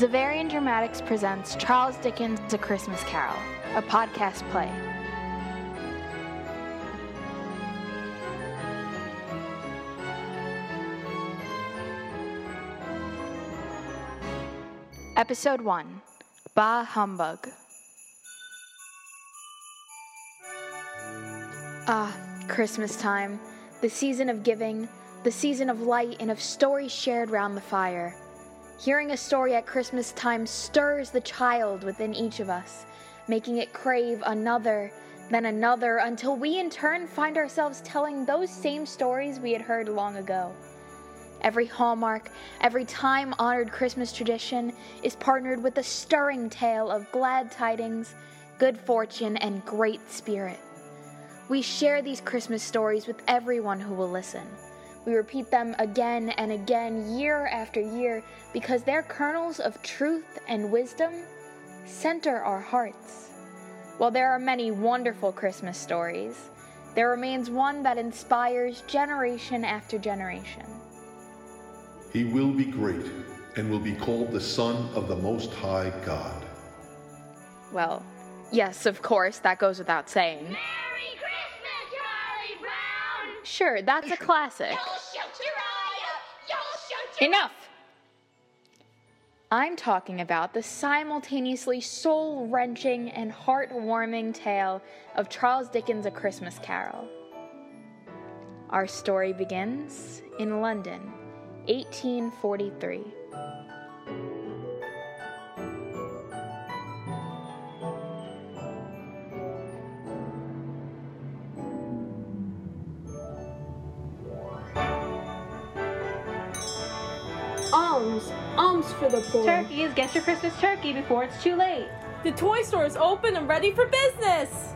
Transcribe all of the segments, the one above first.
Xaverian Dramatics presents Charles Dickens' A Christmas Carol, a podcast play. Episode 1 Bah Humbug. Ah, Christmas time, the season of giving, the season of light and of stories shared round the fire. Hearing a story at Christmas time stirs the child within each of us, making it crave another, then another, until we in turn find ourselves telling those same stories we had heard long ago. Every hallmark, every time honored Christmas tradition is partnered with a stirring tale of glad tidings, good fortune, and great spirit. We share these Christmas stories with everyone who will listen. We repeat them again and again, year after year, because their kernels of truth and wisdom center our hearts. While there are many wonderful Christmas stories, there remains one that inspires generation after generation. He will be great and will be called the Son of the Most High God. Well, yes, of course, that goes without saying. Sure, that's a classic. You'll shoot your eye out! You'll shoot your Enough! I'm talking about the simultaneously soul wrenching and heart-warming tale of Charles Dickens' A Christmas Carol. Our story begins in London, 1843. Alms for the poor. Turkeys, get your Christmas turkey before it's too late. The toy store is open and ready for business.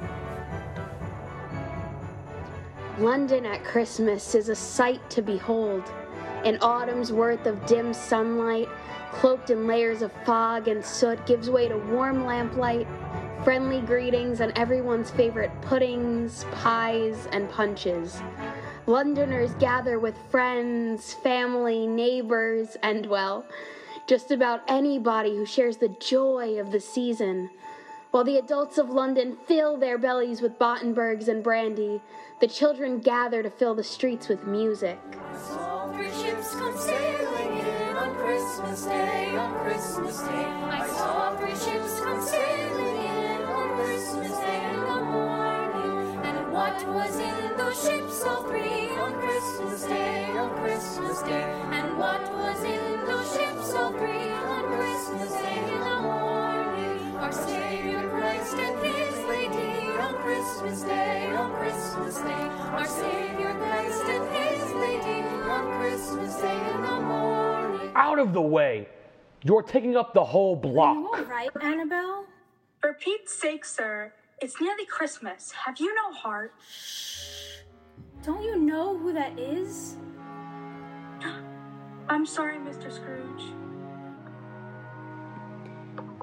London at Christmas is a sight to behold. An autumn's worth of dim sunlight, cloaked in layers of fog and soot, gives way to warm lamplight, friendly greetings, and everyone's favorite puddings, pies, and punches. Londoners gather with friends, family, neighbors, and, well, just about anybody who shares the joy of the season. While the adults of London fill their bellies with Battenbergs and brandy, the children gather to fill the streets with music. three ships come sailing in on Christmas Day, on Christmas Day. I saw three ships come sailing in on Christmas Day in the morning. And what was in those ships, all three, on Christmas Day, on Out of the way! You're taking up the whole block. all right, Annabelle? For Pete's sake, sir, it's nearly Christmas. Have you no heart? Shh. Don't you know who that is? I'm sorry, Mr. Scrooge.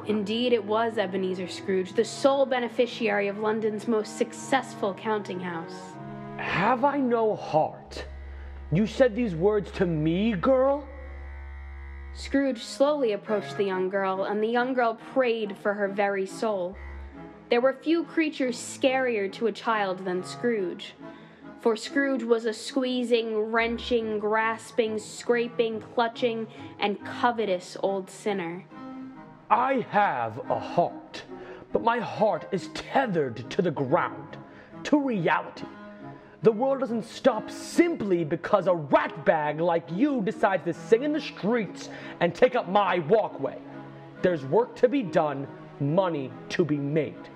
Indeed, it was Ebenezer Scrooge, the sole beneficiary of London's most successful counting house. Have I no heart? You said these words to me, girl? Scrooge slowly approached the young girl, and the young girl prayed for her very soul. There were few creatures scarier to a child than Scrooge, for Scrooge was a squeezing, wrenching, grasping, scraping, clutching, and covetous old sinner. I have a heart, but my heart is tethered to the ground, to reality. The world doesn't stop simply because a ratbag like you decides to sing in the streets and take up my walkway. There's work to be done, money to be made.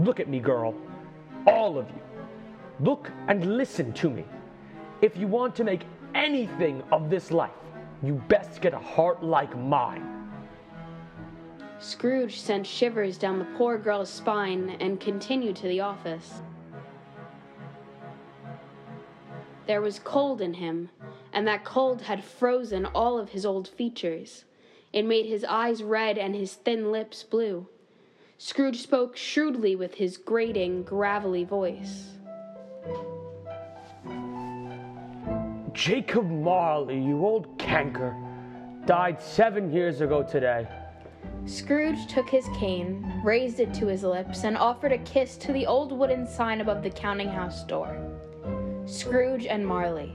Look at me, girl. All of you. Look and listen to me. If you want to make anything of this life, you best get a heart like mine. Scrooge sent shivers down the poor girl's spine and continued to the office. There was cold in him, and that cold had frozen all of his old features. It made his eyes red and his thin lips blue. Scrooge spoke shrewdly with his grating, gravelly voice. Jacob Marley, you old canker, died seven years ago today. Scrooge took his cane, raised it to his lips, and offered a kiss to the old wooden sign above the counting house door. Scrooge and Marley.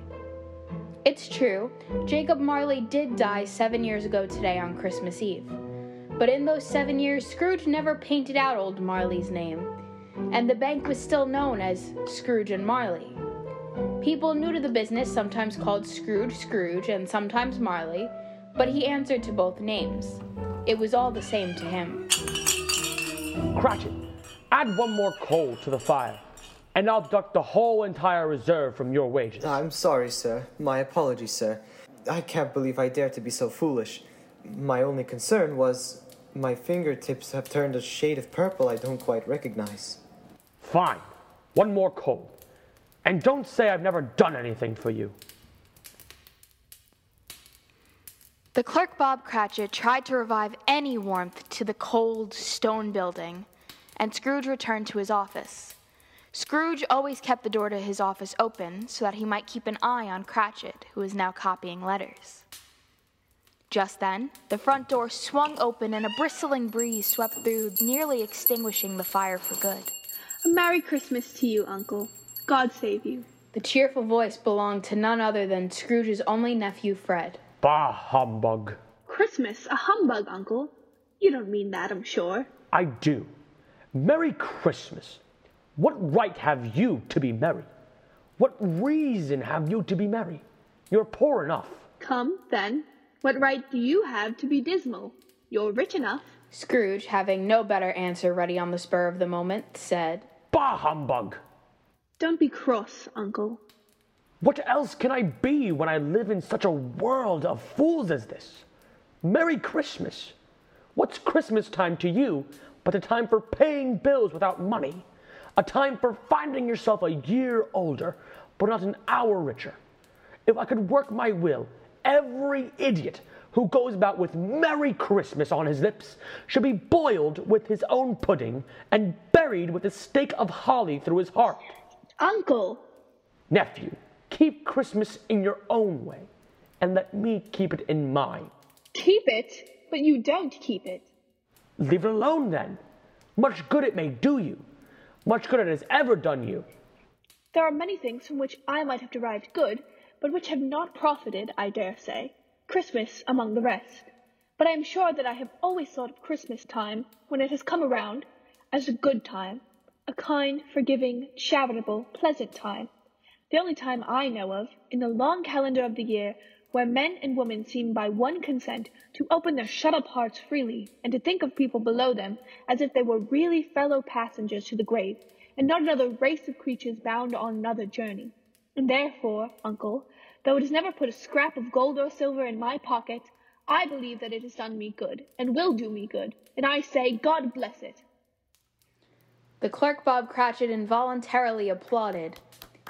It's true, Jacob Marley did die seven years ago today on Christmas Eve. But in those seven years, Scrooge never painted out old Marley's name, and the bank was still known as Scrooge and Marley. People new to the business sometimes called Scrooge Scrooge and sometimes Marley, but he answered to both names. It was all the same to him. Cratchit, add one more coal to the fire, and I'll deduct the whole entire reserve from your wages. Ah, I'm sorry, sir. My apologies, sir. I can't believe I dare to be so foolish. My only concern was my fingertips have turned a shade of purple I don't quite recognize. Fine. One more coal. And don't say I've never done anything for you. The clerk Bob Cratchit tried to revive any warmth to the cold stone building, and Scrooge returned to his office. Scrooge always kept the door to his office open so that he might keep an eye on Cratchit, who was now copying letters. Just then, the front door swung open and a bristling breeze swept through, nearly extinguishing the fire for good. A Merry Christmas to you, Uncle. God save you. The cheerful voice belonged to none other than Scrooge's only nephew, Fred. Bah humbug. Christmas, a humbug, Uncle. You don't mean that, I'm sure. I do. Merry Christmas. What right have you to be merry? What reason have you to be merry? You're poor enough. Come, then. What right do you have to be dismal? You're rich enough. Scrooge, having no better answer ready on the spur of the moment, said, Bah humbug. Don't be cross, Uncle. What else can I be when I live in such a world of fools as this? Merry Christmas. What's Christmas time to you but a time for paying bills without money? A time for finding yourself a year older but not an hour richer? If I could work my will, every idiot who goes about with Merry Christmas on his lips should be boiled with his own pudding and buried with a stake of holly through his heart. Uncle! Nephew, keep Christmas in your own way, and let me keep it in mine. Keep it, but you don't keep it. Leave it alone then. Much good it may do you, much good it has ever done you. There are many things from which I might have derived good, but which have not profited, I dare say, Christmas among the rest. But I am sure that I have always thought of Christmas time, when it has come around, as a good time, a kind, forgiving, charitable, pleasant time. The only time I know of, in the long calendar of the year, where men and women seem by one consent to open their shut up hearts freely, and to think of people below them as if they were really fellow passengers to the grave, and not another race of creatures bound on another journey. And therefore, uncle, though it has never put a scrap of gold or silver in my pocket, I believe that it has done me good, and will do me good, and I say, God bless it. The clerk Bob Cratchit involuntarily applauded.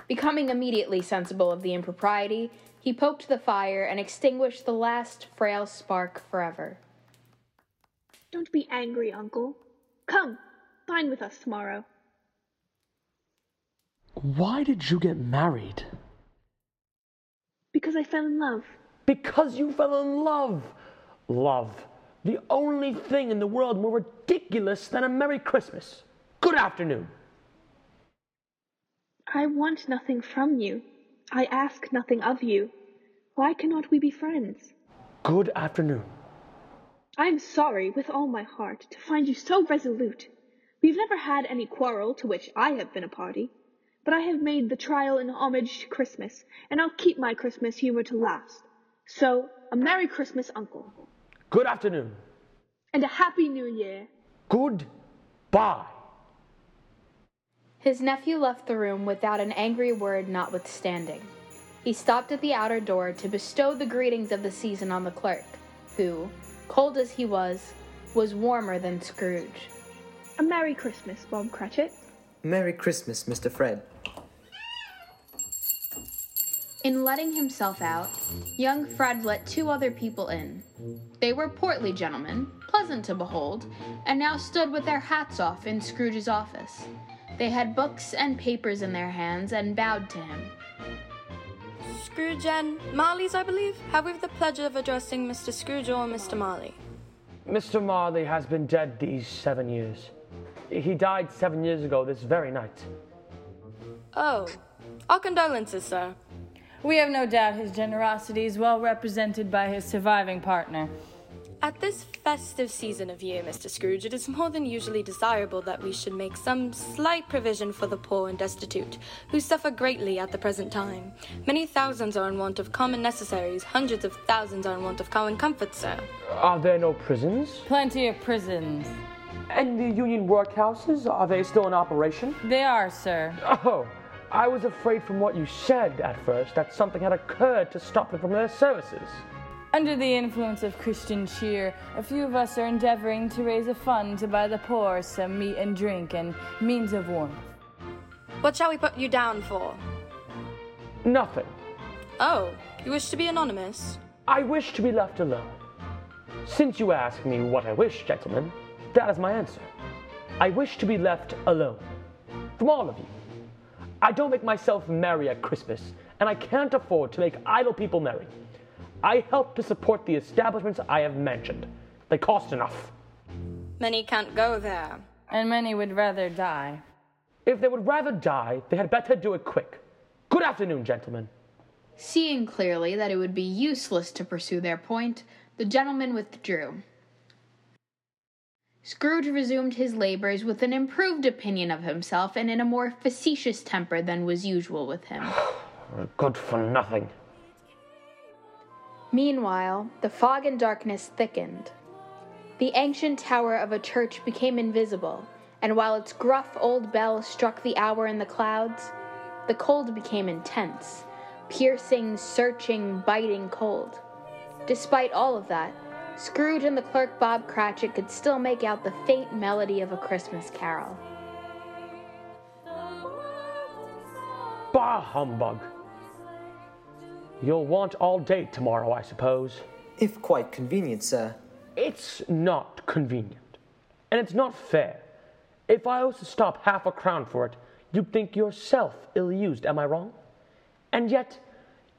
Becoming immediately sensible of the impropriety, he poked the fire and extinguished the last frail spark forever. Don't be angry, uncle. Come, dine with us tomorrow. Why did you get married? Because I fell in love. Because you fell in love. Love. The only thing in the world more ridiculous than a Merry Christmas. Good afternoon. I want nothing from you. I ask nothing of you. Why cannot we be friends? Good afternoon. I am sorry, with all my heart, to find you so resolute. We've never had any quarrel to which I have been a party, but I have made the trial in homage to Christmas, and I'll keep my Christmas humor to last. So, a Merry Christmas, Uncle. Good afternoon. And a Happy New Year. Good bye. His nephew left the room without an angry word notwithstanding. He stopped at the outer door to bestow the greetings of the season on the clerk, who, cold as he was, was warmer than Scrooge. A Merry Christmas, Bob Cratchit. Merry Christmas, Mr. Fred. In letting himself out, young Fred let two other people in. They were portly gentlemen, pleasant to behold, and now stood with their hats off in Scrooge's office. They had books and papers in their hands and bowed to him. Scrooge and Marley's, I believe. Have we the pleasure of addressing Mr. Scrooge or Mr. Marley? Mr. Marley has been dead these seven years. He died seven years ago this very night. Oh, our condolences, sir. We have no doubt his generosity is well represented by his surviving partner. At this festive season of year, Mr. Scrooge, it is more than usually desirable that we should make some slight provision for the poor and destitute, who suffer greatly at the present time. Many thousands are in want of common necessaries, hundreds of thousands are in want of common comforts, sir. Are there no prisons? Plenty of prisons. And the union workhouses, are they still in operation? They are, sir. Oh, I was afraid from what you said at first that something had occurred to stop them from their services. Under the influence of Christian cheer, a few of us are endeavoring to raise a fund to buy the poor some meat and drink and means of warmth. What shall we put you down for? Nothing. Oh, you wish to be anonymous? I wish to be left alone. Since you ask me what I wish, gentlemen, that is my answer. I wish to be left alone. From all of you. I don't make myself merry at Christmas, and I can't afford to make idle people merry. I help to support the establishments I have mentioned. They cost enough. Many can't go there. And many would rather die. If they would rather die, they had better do it quick. Good afternoon, gentlemen. Seeing clearly that it would be useless to pursue their point, the gentleman withdrew. Scrooge resumed his labors with an improved opinion of himself and in a more facetious temper than was usual with him. Good for nothing. Meanwhile, the fog and darkness thickened. The ancient tower of a church became invisible, and while its gruff old bell struck the hour in the clouds, the cold became intense piercing, searching, biting cold. Despite all of that, Scrooge and the clerk Bob Cratchit could still make out the faint melody of a Christmas carol. Bah humbug! You'll want all day tomorrow, I suppose. If quite convenient, sir. It's not convenient. And it's not fair. If I was to stop half a crown for it, you'd think yourself ill used, am I wrong? And yet,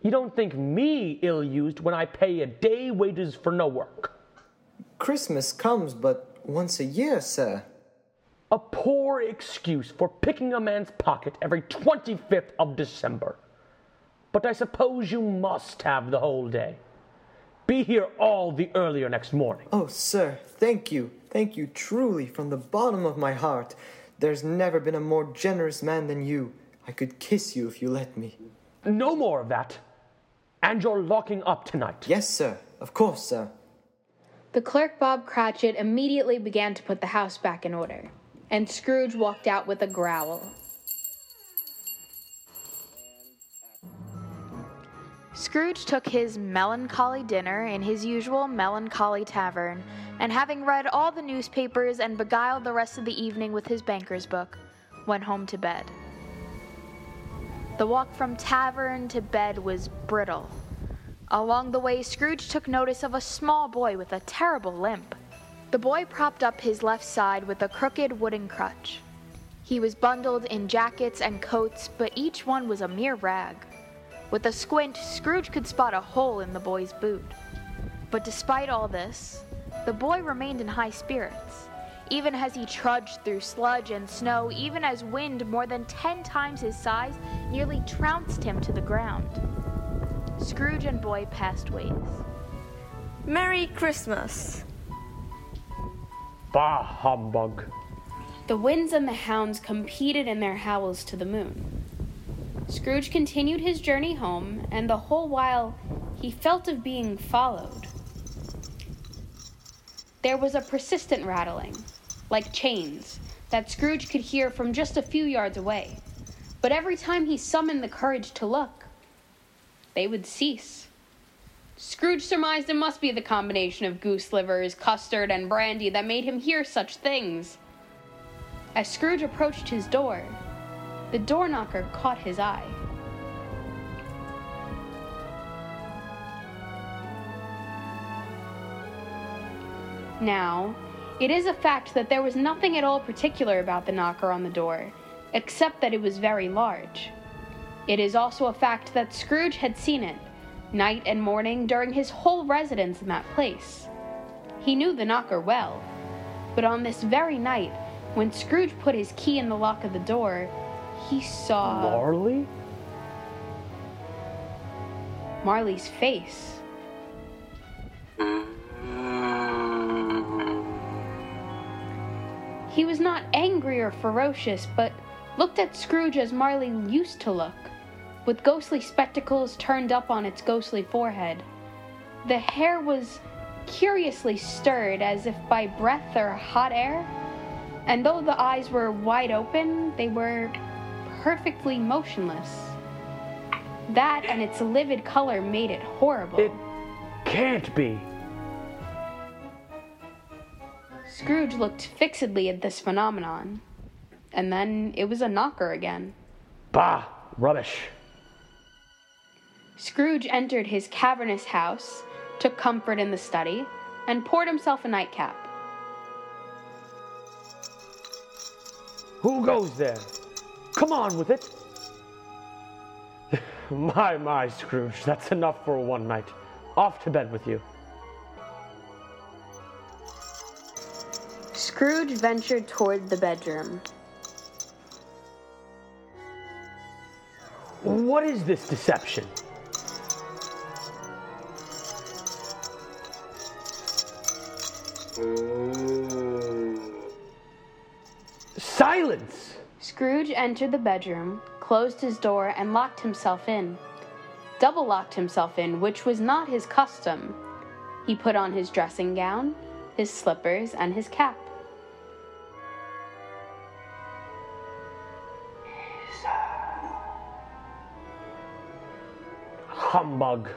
you don't think me ill used when I pay a day wages for no work. Christmas comes but once a year, sir. A poor excuse for picking a man's pocket every 25th of December. But I suppose you must have the whole day. Be here all the earlier next morning. Oh, sir, thank you. Thank you truly from the bottom of my heart. There's never been a more generous man than you. I could kiss you if you let me. No more of that. And you're locking up tonight. Yes, sir. Of course, sir. The clerk Bob Cratchit immediately began to put the house back in order, and Scrooge walked out with a growl. Scrooge took his melancholy dinner in his usual melancholy tavern, and having read all the newspapers and beguiled the rest of the evening with his banker's book, went home to bed. The walk from tavern to bed was brittle. Along the way, Scrooge took notice of a small boy with a terrible limp. The boy propped up his left side with a crooked wooden crutch. He was bundled in jackets and coats, but each one was a mere rag. With a squint, Scrooge could spot a hole in the boy's boot. But despite all this, the boy remained in high spirits, even as he trudged through sludge and snow, even as wind more than ten times his size nearly trounced him to the ground. Scrooge and Boy passed ways. Merry Christmas. Bah humbug. The winds and the hounds competed in their howls to the moon. Scrooge continued his journey home, and the whole while he felt of being followed. There was a persistent rattling, like chains, that Scrooge could hear from just a few yards away. But every time he summoned the courage to look, they would cease. Scrooge surmised it must be the combination of goose livers, custard, and brandy that made him hear such things. As Scrooge approached his door, the door knocker caught his eye. Now, it is a fact that there was nothing at all particular about the knocker on the door, except that it was very large. It is also a fact that Scrooge had seen it, night and morning, during his whole residence in that place. He knew the knocker well. But on this very night, when Scrooge put his key in the lock of the door, he saw Marley? Marley's face. He was not angry or ferocious, but looked at Scrooge as Marley used to look, with ghostly spectacles turned up on its ghostly forehead. The hair was curiously stirred as if by breath or hot air, and though the eyes were wide open, they were perfectly motionless. That and its livid color made it horrible. It can't be. Scrooge looked fixedly at this phenomenon, and then it was a knocker again. Bah, rubbish. Scrooge entered his cavernous house, took comfort in the study, and poured himself a nightcap. Who goes there? Come on with it. my, my, Scrooge, that's enough for one night. Off to bed with you. Scrooge ventured toward the bedroom. What is this deception? Scrooge entered the bedroom, closed his door, and locked himself in. Double locked himself in, which was not his custom. He put on his dressing gown, his slippers, and his cap. Humbug.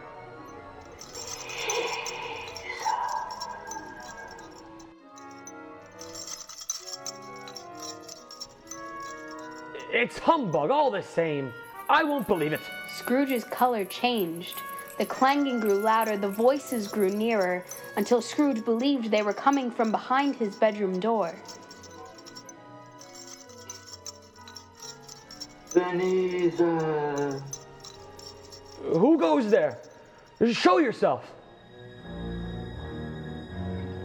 It's humbug, all the same. I won't believe it. Scrooge's color changed. The clanging grew louder, the voices grew nearer, until Scrooge believed they were coming from behind his bedroom door. Ebenezer. Who goes there? Show yourself.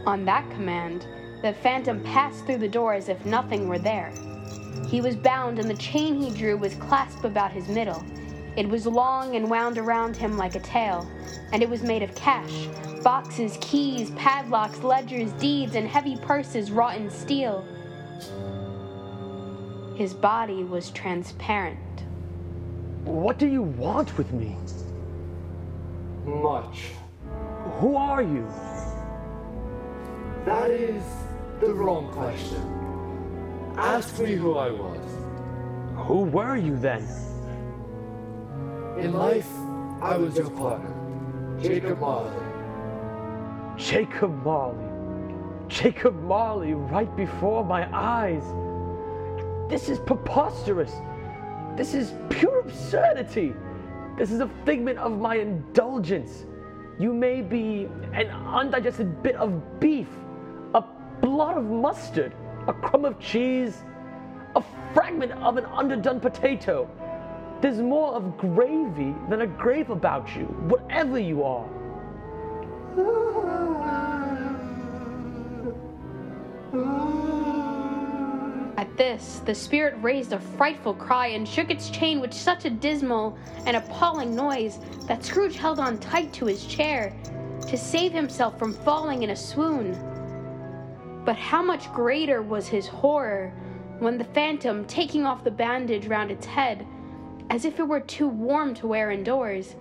On that command, the phantom passed through the door as if nothing were there. He was bound, and the chain he drew was clasped about his middle. It was long and wound around him like a tail, and it was made of cash boxes, keys, padlocks, ledgers, deeds, and heavy purses wrought in steel. His body was transparent. What do you want with me? Much. Who are you? That is the wrong question. Ask me who I was. Who were you then? In life, I was your partner, Jacob Marley. Jacob Marley. Jacob Marley right before my eyes. This is preposterous. This is pure absurdity. This is a figment of my indulgence. You may be an undigested bit of beef, a blot of mustard, a crumb of cheese, a fragment of an underdone potato. There's more of gravy than a grave about you, whatever you are. At this, the spirit raised a frightful cry and shook its chain with such a dismal and appalling noise that Scrooge held on tight to his chair to save himself from falling in a swoon. But how much greater was his horror when the phantom, taking off the bandage round its head, as if it were too warm to wear indoors,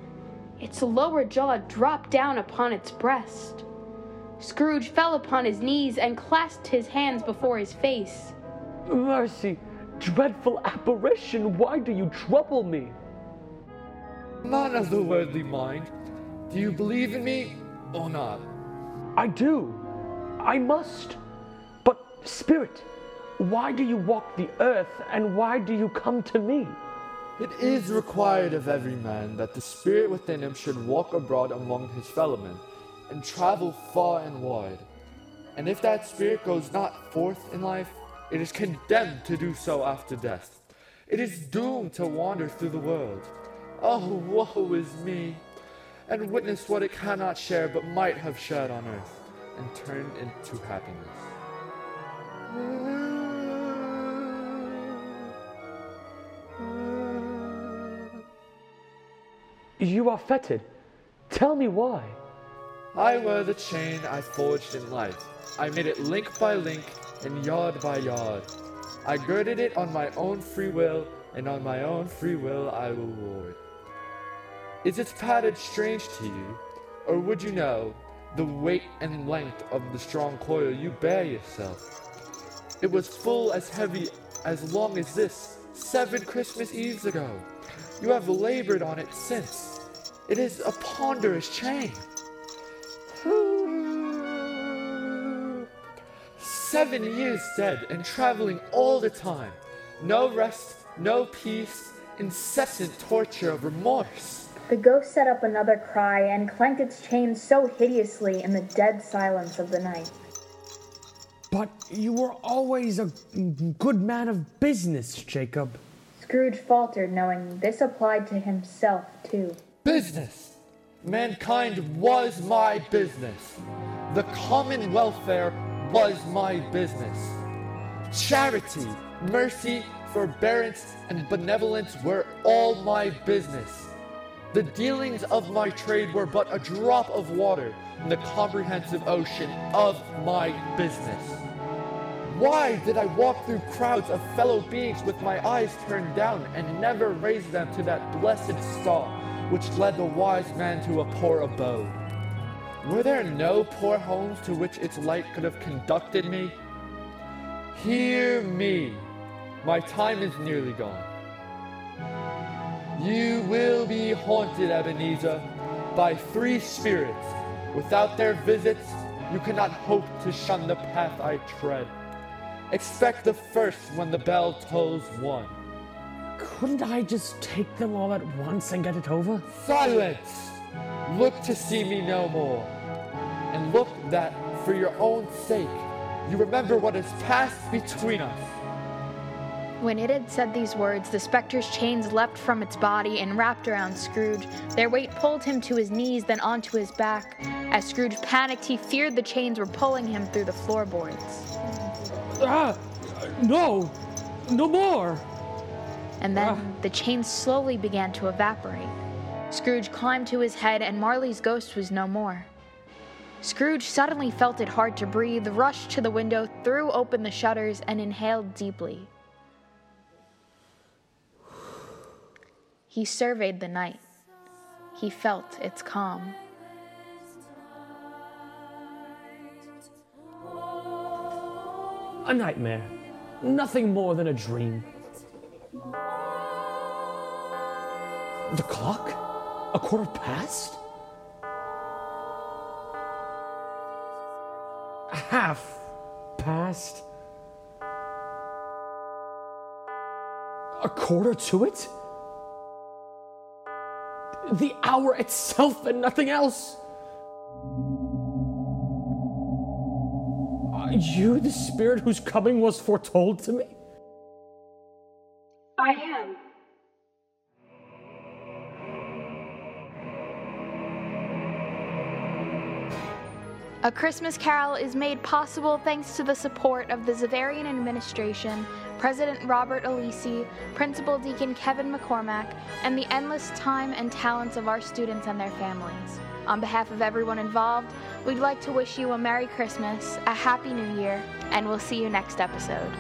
its lower jaw dropped down upon its breast. Scrooge fell upon his knees and clasped his hands before his face. Mercy, dreadful apparition, why do you trouble me? Man of the worldly mind, do you believe in me or not? I do. I must. Spirit, why do you walk the earth and why do you come to me? It is required of every man that the spirit within him should walk abroad among his fellowmen and travel far and wide. And if that spirit goes not forth in life, it is condemned to do so after death. It is doomed to wander through the world. Oh, woe is me! And witness what it cannot share but might have shared on earth. and turned into happiness. You are fettered. Tell me why. I wear the chain I forged in life. I made it link by link and yard by yard. I girded it on my own free will, and on my own free will I will ward. Is its pattern strange to you, or would you know the weight and length of the strong coil you bear yourself? It was full as heavy as long as this, seven Christmas Eves ago. You have labored on it since. It is a ponderous chain. Seven years dead and traveling all the time. No rest, no peace, incessant torture of remorse. The ghost set up another cry and clanked its chain so hideously in the dead silence of the night. But you were always a good man of business, Jacob. Scrooge faltered, knowing this applied to himself, too. Business! Mankind was my business. The common welfare was my business. Charity, mercy, forbearance, and benevolence were all my business. The dealings of my trade were but a drop of water in the comprehensive ocean of my business. Why did I walk through crowds of fellow beings with my eyes turned down and never raise them to that blessed star which led the wise man to a poor abode? Were there no poor homes to which its light could have conducted me? Hear me. My time is nearly gone. You will be haunted, Ebenezer, by three spirits. Without their visits, you cannot hope to shun the path I tread. Expect the first when the bell tolls one. Couldn't I just take them all at once and get it over? Silence! Look to see me no more. And look that, for your own sake, you remember what has passed between us. When it had said these words, the specter's chains leapt from its body and wrapped around Scrooge. Their weight pulled him to his knees, then onto his back. As Scrooge panicked, he feared the chains were pulling him through the floorboards. Ah! No! No more! And then the chains slowly began to evaporate. Scrooge climbed to his head, and Marley's ghost was no more. Scrooge suddenly felt it hard to breathe, rushed to the window, threw open the shutters, and inhaled deeply. He surveyed the night. He felt its calm. A nightmare. Nothing more than a dream. The clock? A quarter past? Half past? A quarter to it? The hour itself and nothing else? Are you the spirit whose coming was foretold to me? I am. A Christmas Carol is made possible thanks to the support of the Xaverian administration, President Robert Alisi, Principal Deacon Kevin McCormack, and the endless time and talents of our students and their families. On behalf of everyone involved, we'd like to wish you a Merry Christmas, a Happy New Year, and we'll see you next episode.